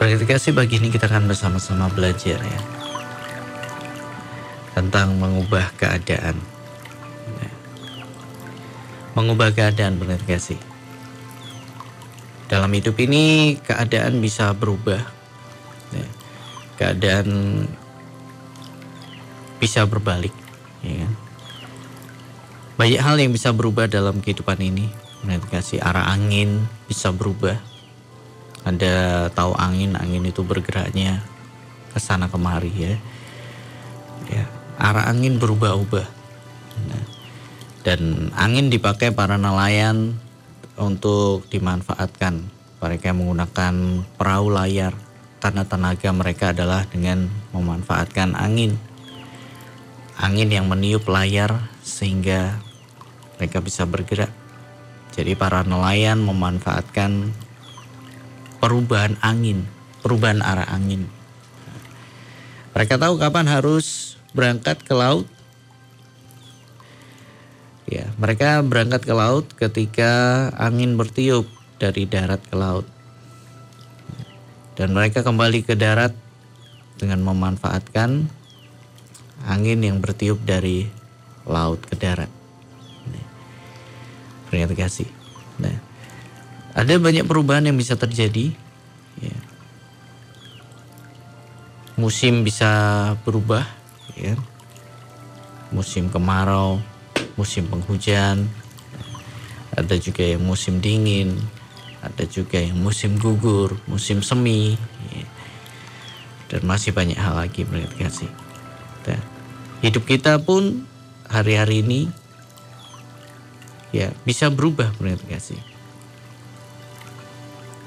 Praktikasi pagi ini kita akan bersama-sama belajar ya tentang mengubah keadaan. Ya. Mengubah keadaan praktikasi. Dalam hidup ini keadaan bisa berubah. Ya. Keadaan bisa berbalik, ya kan? Banyak hal yang bisa berubah dalam kehidupan ini. Praktikasi arah angin bisa berubah ada tahu angin angin itu bergeraknya ke sana kemari ya. Ya arah angin berubah-ubah. Nah, dan angin dipakai para nelayan untuk dimanfaatkan. Mereka menggunakan perahu layar karena tenaga mereka adalah dengan memanfaatkan angin. Angin yang meniup layar sehingga mereka bisa bergerak. Jadi para nelayan memanfaatkan perubahan angin, perubahan arah angin. Mereka tahu kapan harus berangkat ke laut. Ya, mereka berangkat ke laut ketika angin bertiup dari darat ke laut. Dan mereka kembali ke darat dengan memanfaatkan angin yang bertiup dari laut ke darat. Terima kasih. Nah, ada banyak perubahan yang bisa terjadi. Ya. Musim bisa berubah, ya. Musim kemarau, musim penghujan, ada juga yang musim dingin, ada juga yang musim gugur, musim semi, ya. dan masih banyak hal lagi kasih. Dan hidup kita pun hari-hari ini ya bisa berubah kasih.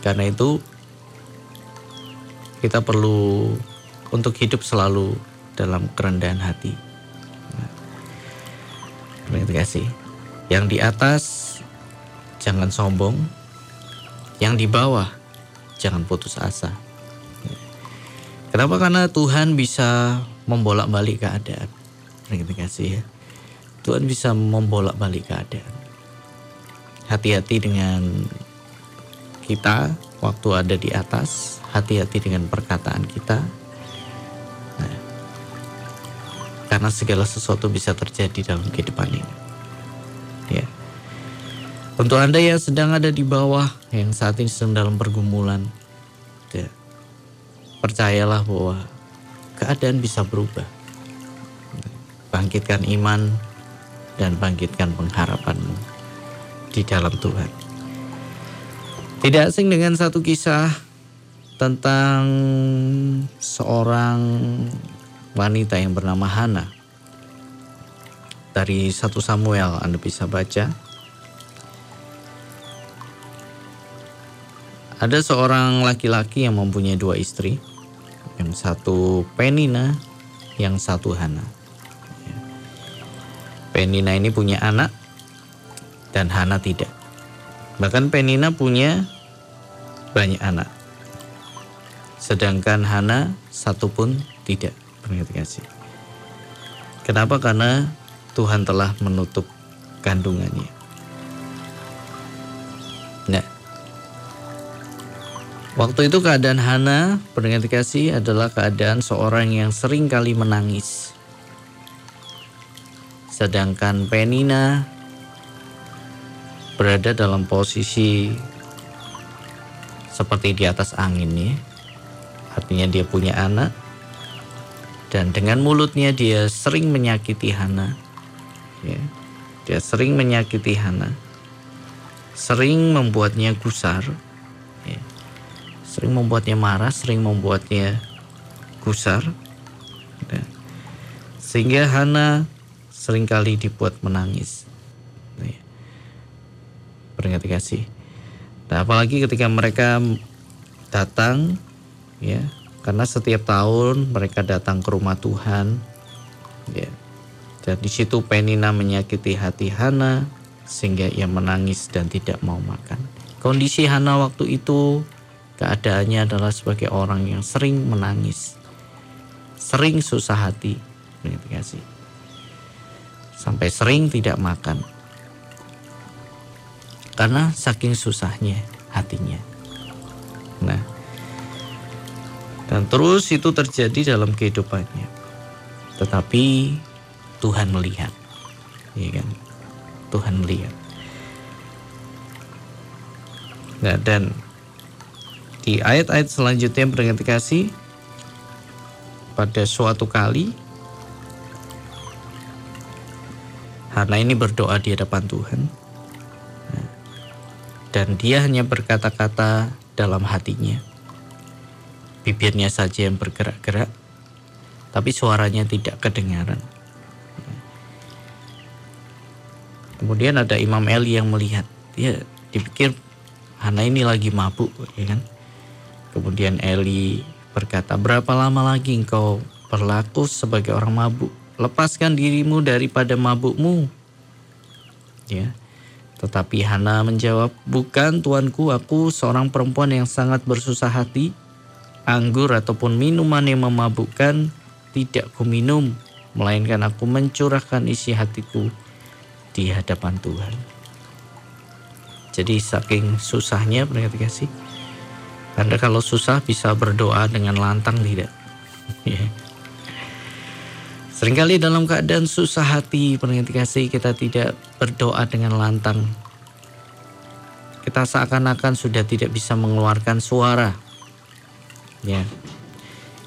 Karena itu kita perlu untuk hidup selalu dalam kerendahan hati. Terima kasih. Yang di atas jangan sombong, yang di bawah jangan putus asa. Kenapa? Karena Tuhan bisa membolak-balik keadaan. Terima kasih ya. Tuhan bisa membolak-balik keadaan. Hati-hati dengan kita waktu ada di atas, hati-hati dengan perkataan kita. Nah, karena segala sesuatu bisa terjadi dalam kehidupan ini. Ya. Untuk Anda yang sedang ada di bawah, yang saat ini sedang dalam pergumulan, ya, percayalah bahwa keadaan bisa berubah. Bangkitkan iman dan bangkitkan pengharapanmu di dalam Tuhan. Tidak asing dengan satu kisah tentang seorang wanita yang bernama Hana. Dari satu Samuel Anda bisa baca. Ada seorang laki-laki yang mempunyai dua istri. Yang satu Penina, yang satu Hana. Penina ini punya anak dan Hana tidak. Bahkan Penina punya banyak anak. Sedangkan Hana satu pun tidak kasih. Kenapa? Karena Tuhan telah menutup kandungannya. Nah, waktu itu keadaan Hana kasih adalah keadaan seorang yang sering kali menangis. Sedangkan Penina berada dalam posisi seperti di atas angin ya. Artinya dia punya anak dan dengan mulutnya dia sering menyakiti Hana. Ya. Dia sering menyakiti Hana. Sering membuatnya gusar. Ya. Sering membuatnya marah, sering membuatnya gusar. Ya. Sehingga Hana sering kali dibuat menangis peringati kasih. Nah, apalagi ketika mereka datang ya, karena setiap tahun mereka datang ke rumah Tuhan ya. Dan di situ Penina menyakiti hati Hana sehingga ia menangis dan tidak mau makan. Kondisi Hana waktu itu keadaannya adalah sebagai orang yang sering menangis, sering susah hati, kasih, sampai sering tidak makan karena saking susahnya hatinya. Nah, Dan terus itu terjadi dalam kehidupannya. Tetapi Tuhan melihat. Ya kan? Tuhan melihat. Nah, dan di ayat-ayat selanjutnya berganti kasih pada suatu kali Hana ini berdoa di hadapan Tuhan dan dia hanya berkata-kata dalam hatinya bibirnya saja yang bergerak-gerak, tapi suaranya tidak kedengaran. Kemudian ada Imam Eli yang melihat, dia dipikir Hana ini lagi mabuk, ya kan? Kemudian Eli berkata, berapa lama lagi engkau berlaku sebagai orang mabuk? Lepaskan dirimu daripada mabukmu. Ya. Tetapi Hana menjawab, bukan tuanku, aku seorang perempuan yang sangat bersusah hati anggur ataupun minuman yang memabukkan tidak kuminum, melainkan aku mencurahkan isi hatiku di hadapan Tuhan. Jadi saking susahnya perhati kasih. Anda kalau susah bisa berdoa dengan lantang tidak? Seringkali dalam keadaan susah hati perhati kasih kita tidak berdoa dengan lantang. Kita seakan-akan sudah tidak bisa mengeluarkan suara. Ya.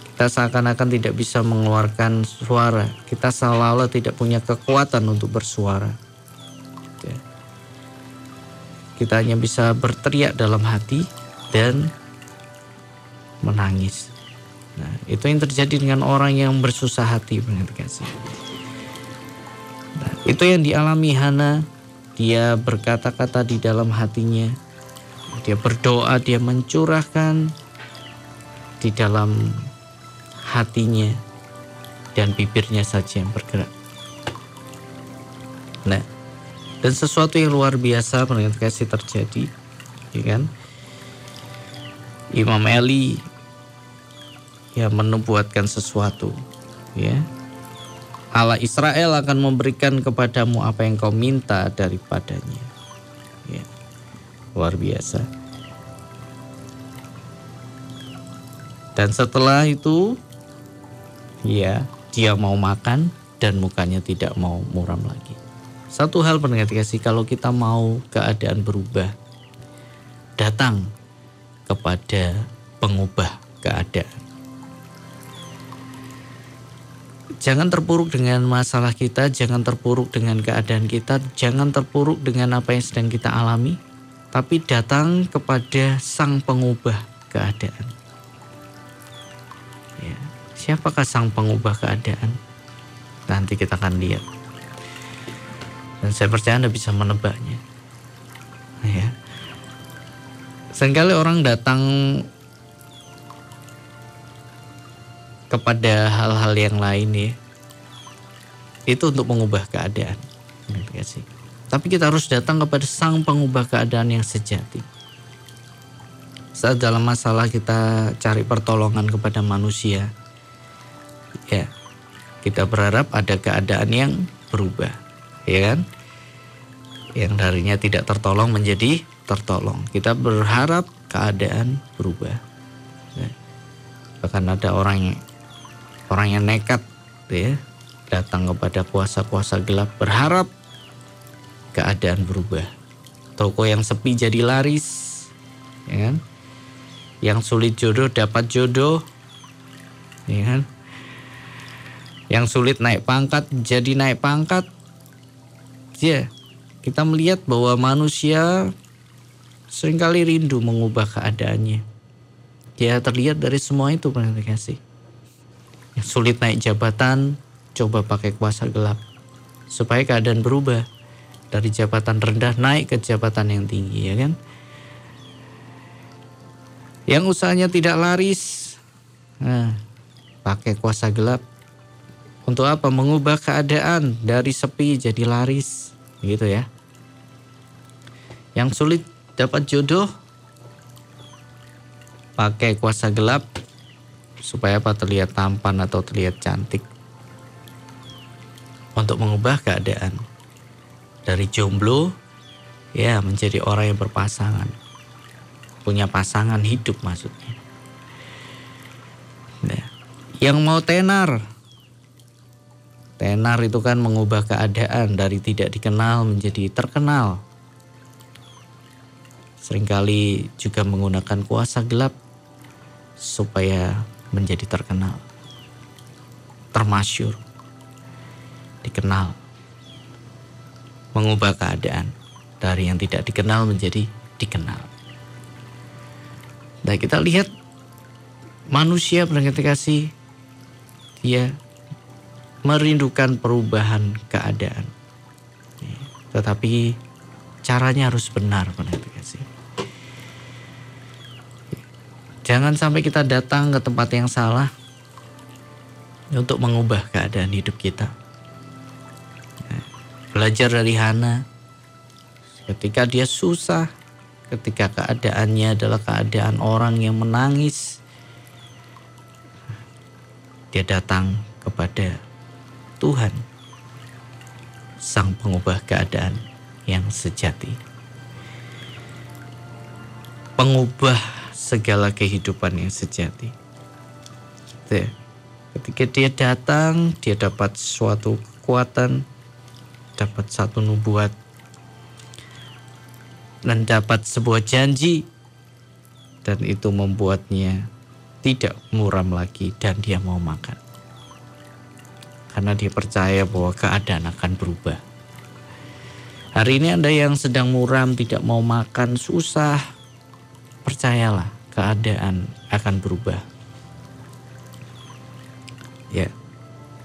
Kita seakan-akan tidak bisa mengeluarkan suara. Kita seolah-olah tidak punya kekuatan untuk bersuara. Ya. kita hanya bisa berteriak dalam hati dan menangis nah itu yang terjadi dengan orang yang bersusah hati kasih nah, itu yang dialami Hana dia berkata-kata di dalam hatinya dia berdoa dia mencurahkan di dalam hatinya dan bibirnya saja yang bergerak. Nah, dan sesuatu yang luar biasa kasih terjadi, ya kan? Imam Eli ya menubuatkan sesuatu, ya. Allah Israel akan memberikan kepadamu apa yang kau minta daripadanya. Ya. Luar biasa. Dan setelah itu ya dia mau makan dan mukanya tidak mau muram lagi. Satu hal pendengar kasih kalau kita mau keadaan berubah datang kepada pengubah keadaan. Jangan terpuruk dengan masalah kita, jangan terpuruk dengan keadaan kita, jangan terpuruk dengan apa yang sedang kita alami, tapi datang kepada Sang Pengubah keadaan. Siapakah sang pengubah keadaan? Nanti kita akan lihat. Dan saya percaya Anda bisa menebaknya. Ya. Seringkali orang datang kepada hal-hal yang lain ya. Itu untuk mengubah keadaan. Tapi kita harus datang kepada sang pengubah keadaan yang sejati. Saat dalam masalah kita cari pertolongan kepada manusia, ya kita berharap ada keadaan yang berubah ya kan yang darinya tidak tertolong menjadi tertolong kita berharap keadaan berubah ya. bahkan ada orang orang yang nekat ya datang kepada kuasa-kuasa gelap berharap keadaan berubah toko yang sepi jadi laris ya kan yang sulit jodoh dapat jodoh ya kan yang sulit naik pangkat jadi naik pangkat. Ya, kita melihat bahwa manusia sering kali rindu mengubah keadaannya. Dia terlihat dari semua itu pernah kasih. Sulit naik jabatan, coba pakai kuasa gelap. Supaya keadaan berubah. Dari jabatan rendah naik ke jabatan yang tinggi ya kan. Yang usahanya tidak laris, nah, pakai kuasa gelap untuk apa? Mengubah keadaan dari sepi jadi laris, gitu ya. Yang sulit dapat jodoh, pakai kuasa gelap supaya apa terlihat tampan atau terlihat cantik. Untuk mengubah keadaan dari jomblo ya menjadi orang yang berpasangan. Punya pasangan hidup maksudnya. Yang mau tenar. Tenar itu kan mengubah keadaan dari tidak dikenal menjadi terkenal. Seringkali juga menggunakan kuasa gelap supaya menjadi terkenal. Termasyur. Dikenal. Mengubah keadaan dari yang tidak dikenal menjadi dikenal. Nah kita lihat manusia berangkat kasih dia merindukan perubahan keadaan. Tetapi caranya harus benar kasih. Jangan sampai kita datang ke tempat yang salah untuk mengubah keadaan hidup kita. Belajar dari Hana, Ketika dia susah, ketika keadaannya adalah keadaan orang yang menangis, dia datang kepada Tuhan, Sang Pengubah keadaan yang sejati, pengubah segala kehidupan yang sejati. Ketika dia datang, dia dapat suatu kekuatan, dapat satu nubuat dan dapat sebuah janji dan itu membuatnya tidak muram lagi dan dia mau makan. Karena dia percaya bahwa keadaan akan berubah. Hari ini Anda yang sedang muram tidak mau makan susah, percayalah keadaan akan berubah. Ya,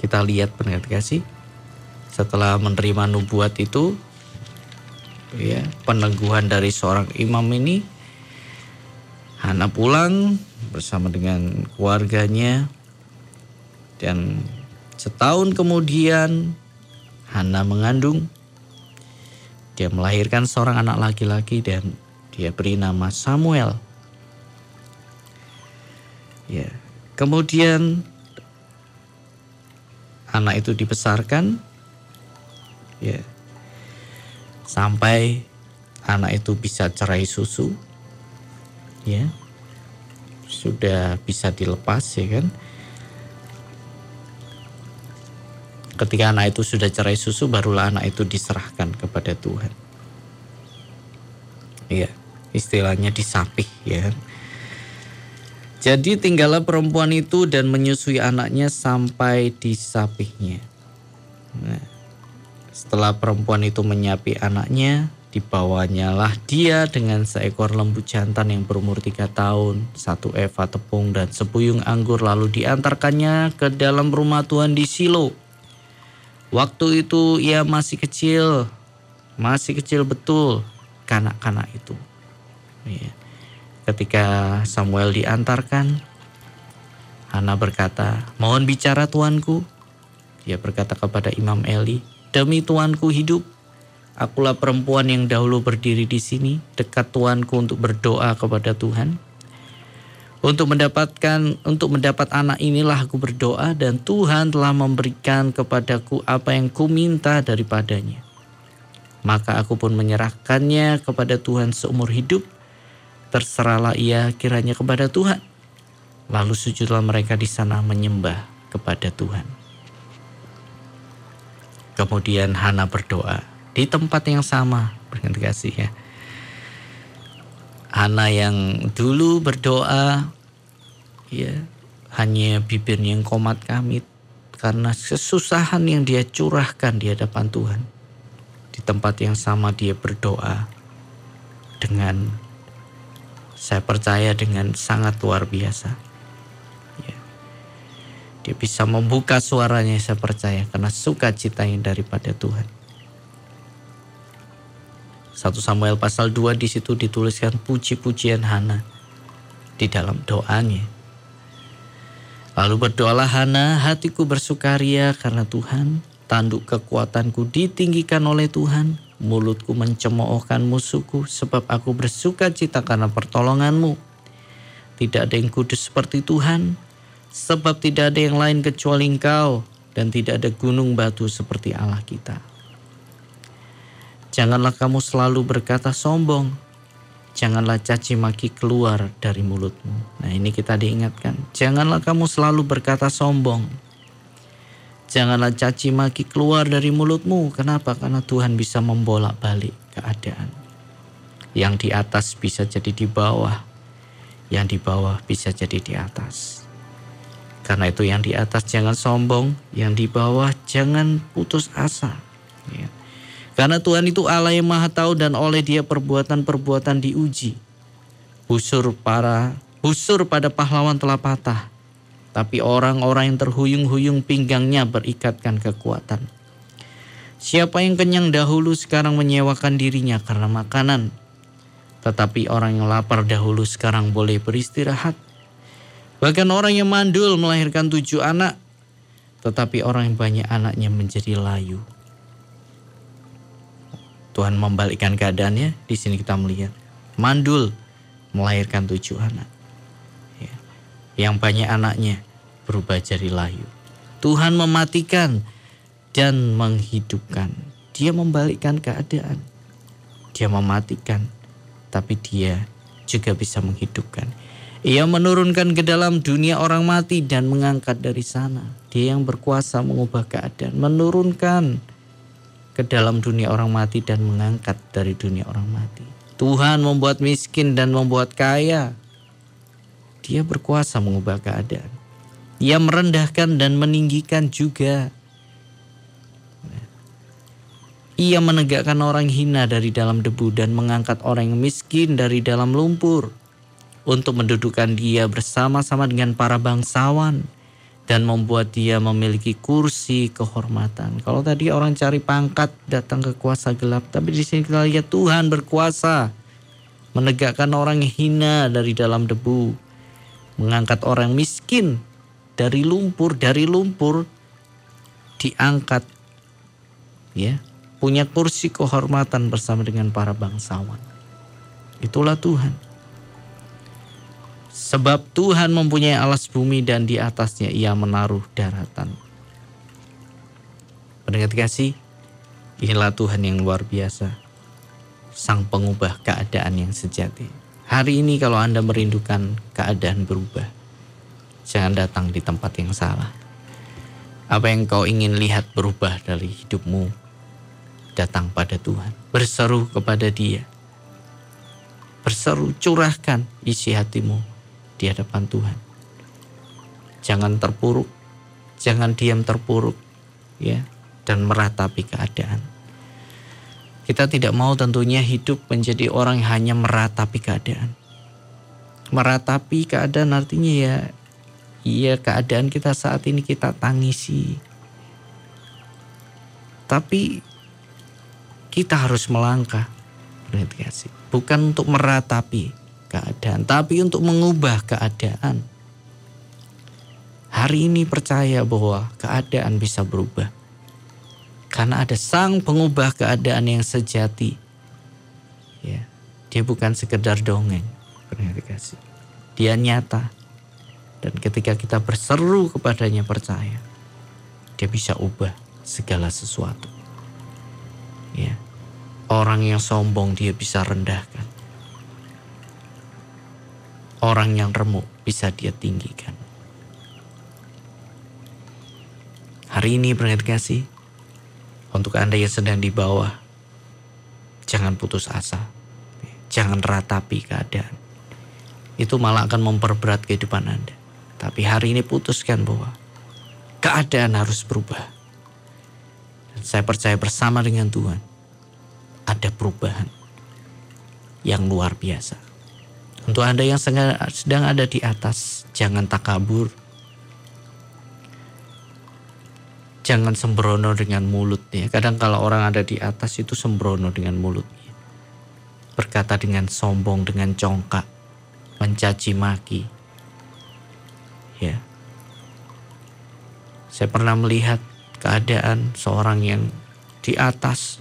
kita lihat pendengar kasih. Setelah menerima nubuat itu, ya peneguhan dari seorang imam ini Hana pulang bersama dengan keluarganya dan setahun kemudian Hana mengandung dia melahirkan seorang anak laki-laki dan dia beri nama Samuel. Ya. Kemudian anak itu dibesarkan. Ya. Sampai anak itu bisa cerai susu. Ya. Sudah bisa dilepas ya kan? Ketika anak itu sudah cerai susu barulah anak itu diserahkan kepada Tuhan. Iya istilahnya disapih ya jadi tinggallah perempuan itu dan menyusui anaknya sampai disapihnya nah setelah perempuan itu menyapi anaknya, dibawanya lah dia dengan seekor lembu jantan yang berumur tiga tahun, satu eva tepung dan sepuyung anggur lalu diantarkannya ke dalam rumah Tuhan di Silo. Waktu itu ia masih kecil, masih kecil betul kanak-kanak itu. Ya. Ketika Samuel diantarkan, Hana berkata, mohon bicara tuanku. Dia berkata kepada Imam Eli, Demi tuanku hidup, akulah perempuan yang dahulu berdiri di sini, dekat tuanku untuk berdoa kepada Tuhan. Untuk mendapatkan untuk mendapat anak inilah aku berdoa dan Tuhan telah memberikan kepadaku apa yang ku minta daripadanya. Maka aku pun menyerahkannya kepada Tuhan seumur hidup. Terserahlah ia kiranya kepada Tuhan. Lalu sujudlah mereka di sana menyembah kepada Tuhan. Kemudian Hana berdoa di tempat yang sama, berganti kasih ya. Hana yang dulu berdoa, ya hanya bibirnya yang komat kamit karena kesusahan yang dia curahkan di hadapan Tuhan. Di tempat yang sama dia berdoa dengan saya percaya dengan sangat luar biasa. Dia bisa membuka suaranya saya percaya karena sukacita yang daripada Tuhan. 1 Samuel pasal 2 di situ dituliskan puji-pujian Hana di dalam doanya. Lalu berdoalah Hana, hatiku bersukaria karena Tuhan, tanduk kekuatanku ditinggikan oleh Tuhan, mulutku mencemoohkan musuhku sebab aku bersuka cita karena pertolonganmu. Tidak ada yang kudus seperti Tuhan, Sebab tidak ada yang lain kecuali engkau dan tidak ada gunung batu seperti Allah kita. Janganlah kamu selalu berkata sombong. janganlah caci maki keluar dari mulutmu. Nah ini kita diingatkan, janganlah kamu selalu berkata sombong. Janganlah caci maki keluar dari mulutmu. Kenapa? Karena Tuhan bisa membolak balik keadaan. Yang di atas bisa jadi di bawah, yang di bawah bisa jadi di atas. Karena itu yang di atas jangan sombong, yang di bawah jangan putus asa. Ya. Karena Tuhan itu Allah yang maha tahu dan oleh dia perbuatan-perbuatan diuji. Busur para busur pada pahlawan telah patah. Tapi orang-orang yang terhuyung-huyung pinggangnya berikatkan kekuatan. Siapa yang kenyang dahulu sekarang menyewakan dirinya karena makanan. Tetapi orang yang lapar dahulu sekarang boleh beristirahat. Bahkan orang yang mandul melahirkan tujuh anak. Tetapi orang yang banyak anaknya menjadi layu. Tuhan membalikkan keadaannya. Di sini kita melihat mandul melahirkan tujuh anak. Ya. Yang banyak anaknya berubah jadi layu. Tuhan mematikan dan menghidupkan. Dia membalikkan keadaan. Dia mematikan, tapi dia juga bisa menghidupkan. Ia menurunkan ke dalam dunia orang mati dan mengangkat dari sana. Dia yang berkuasa mengubah keadaan, menurunkan ke dalam dunia orang mati dan mengangkat dari dunia orang mati. Tuhan membuat miskin dan membuat kaya. Dia berkuasa mengubah keadaan. Ia merendahkan dan meninggikan juga. Ia menegakkan orang hina dari dalam debu dan mengangkat orang yang miskin dari dalam lumpur untuk mendudukkan dia bersama-sama dengan para bangsawan dan membuat dia memiliki kursi kehormatan. Kalau tadi orang cari pangkat datang ke kuasa gelap, tapi di sini kita lihat Tuhan berkuasa menegakkan orang hina dari dalam debu, mengangkat orang miskin dari lumpur, dari lumpur diangkat ya, punya kursi kehormatan bersama dengan para bangsawan. Itulah Tuhan. Sebab Tuhan mempunyai alas bumi dan di atasnya ia menaruh daratan. Pendengar kasih, inilah Tuhan yang luar biasa. Sang pengubah keadaan yang sejati. Hari ini kalau Anda merindukan keadaan berubah, jangan datang di tempat yang salah. Apa yang kau ingin lihat berubah dari hidupmu, datang pada Tuhan. Berseru kepada dia. Berseru curahkan isi hatimu di hadapan Tuhan. Jangan terpuruk, jangan diam terpuruk, ya, dan meratapi keadaan. Kita tidak mau tentunya hidup menjadi orang yang hanya meratapi keadaan. Meratapi keadaan artinya ya, iya keadaan kita saat ini kita tangisi. Tapi kita harus melangkah, bukan untuk meratapi, keadaan, tapi untuk mengubah keadaan. Hari ini percaya bahwa keadaan bisa berubah. Karena ada sang pengubah keadaan yang sejati. Ya, dia bukan sekedar dongeng. Dia nyata. Dan ketika kita berseru kepadanya percaya, dia bisa ubah segala sesuatu. Ya. Orang yang sombong dia bisa rendahkan orang yang remuk bisa dia tinggikan. Hari ini berkat kasih untuk Anda yang sedang di bawah, jangan putus asa. Jangan ratapi keadaan. Itu malah akan memperberat kehidupan Anda. Tapi hari ini putuskan bahwa keadaan harus berubah. Dan saya percaya bersama dengan Tuhan ada perubahan yang luar biasa. Untuk Anda yang sedang ada di atas, jangan takabur. Jangan sembrono dengan mulutnya. Kadang kalau orang ada di atas itu sembrono dengan mulutnya. Berkata dengan sombong, dengan congkak, mencaci maki. Ya. Saya pernah melihat keadaan seorang yang di atas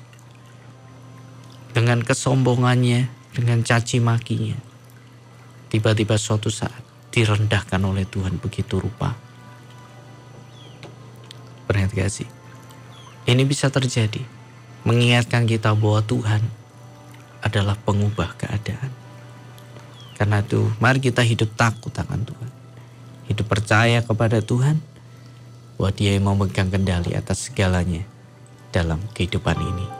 dengan kesombongannya, dengan caci makinya tiba-tiba suatu saat direndahkan oleh Tuhan begitu rupa. Perhatikan sih. Ini bisa terjadi. Mengingatkan kita bahwa Tuhan adalah pengubah keadaan. Karena itu mari kita hidup takut akan Tuhan. Hidup percaya kepada Tuhan bahwa dia yang memegang kendali atas segalanya dalam kehidupan ini.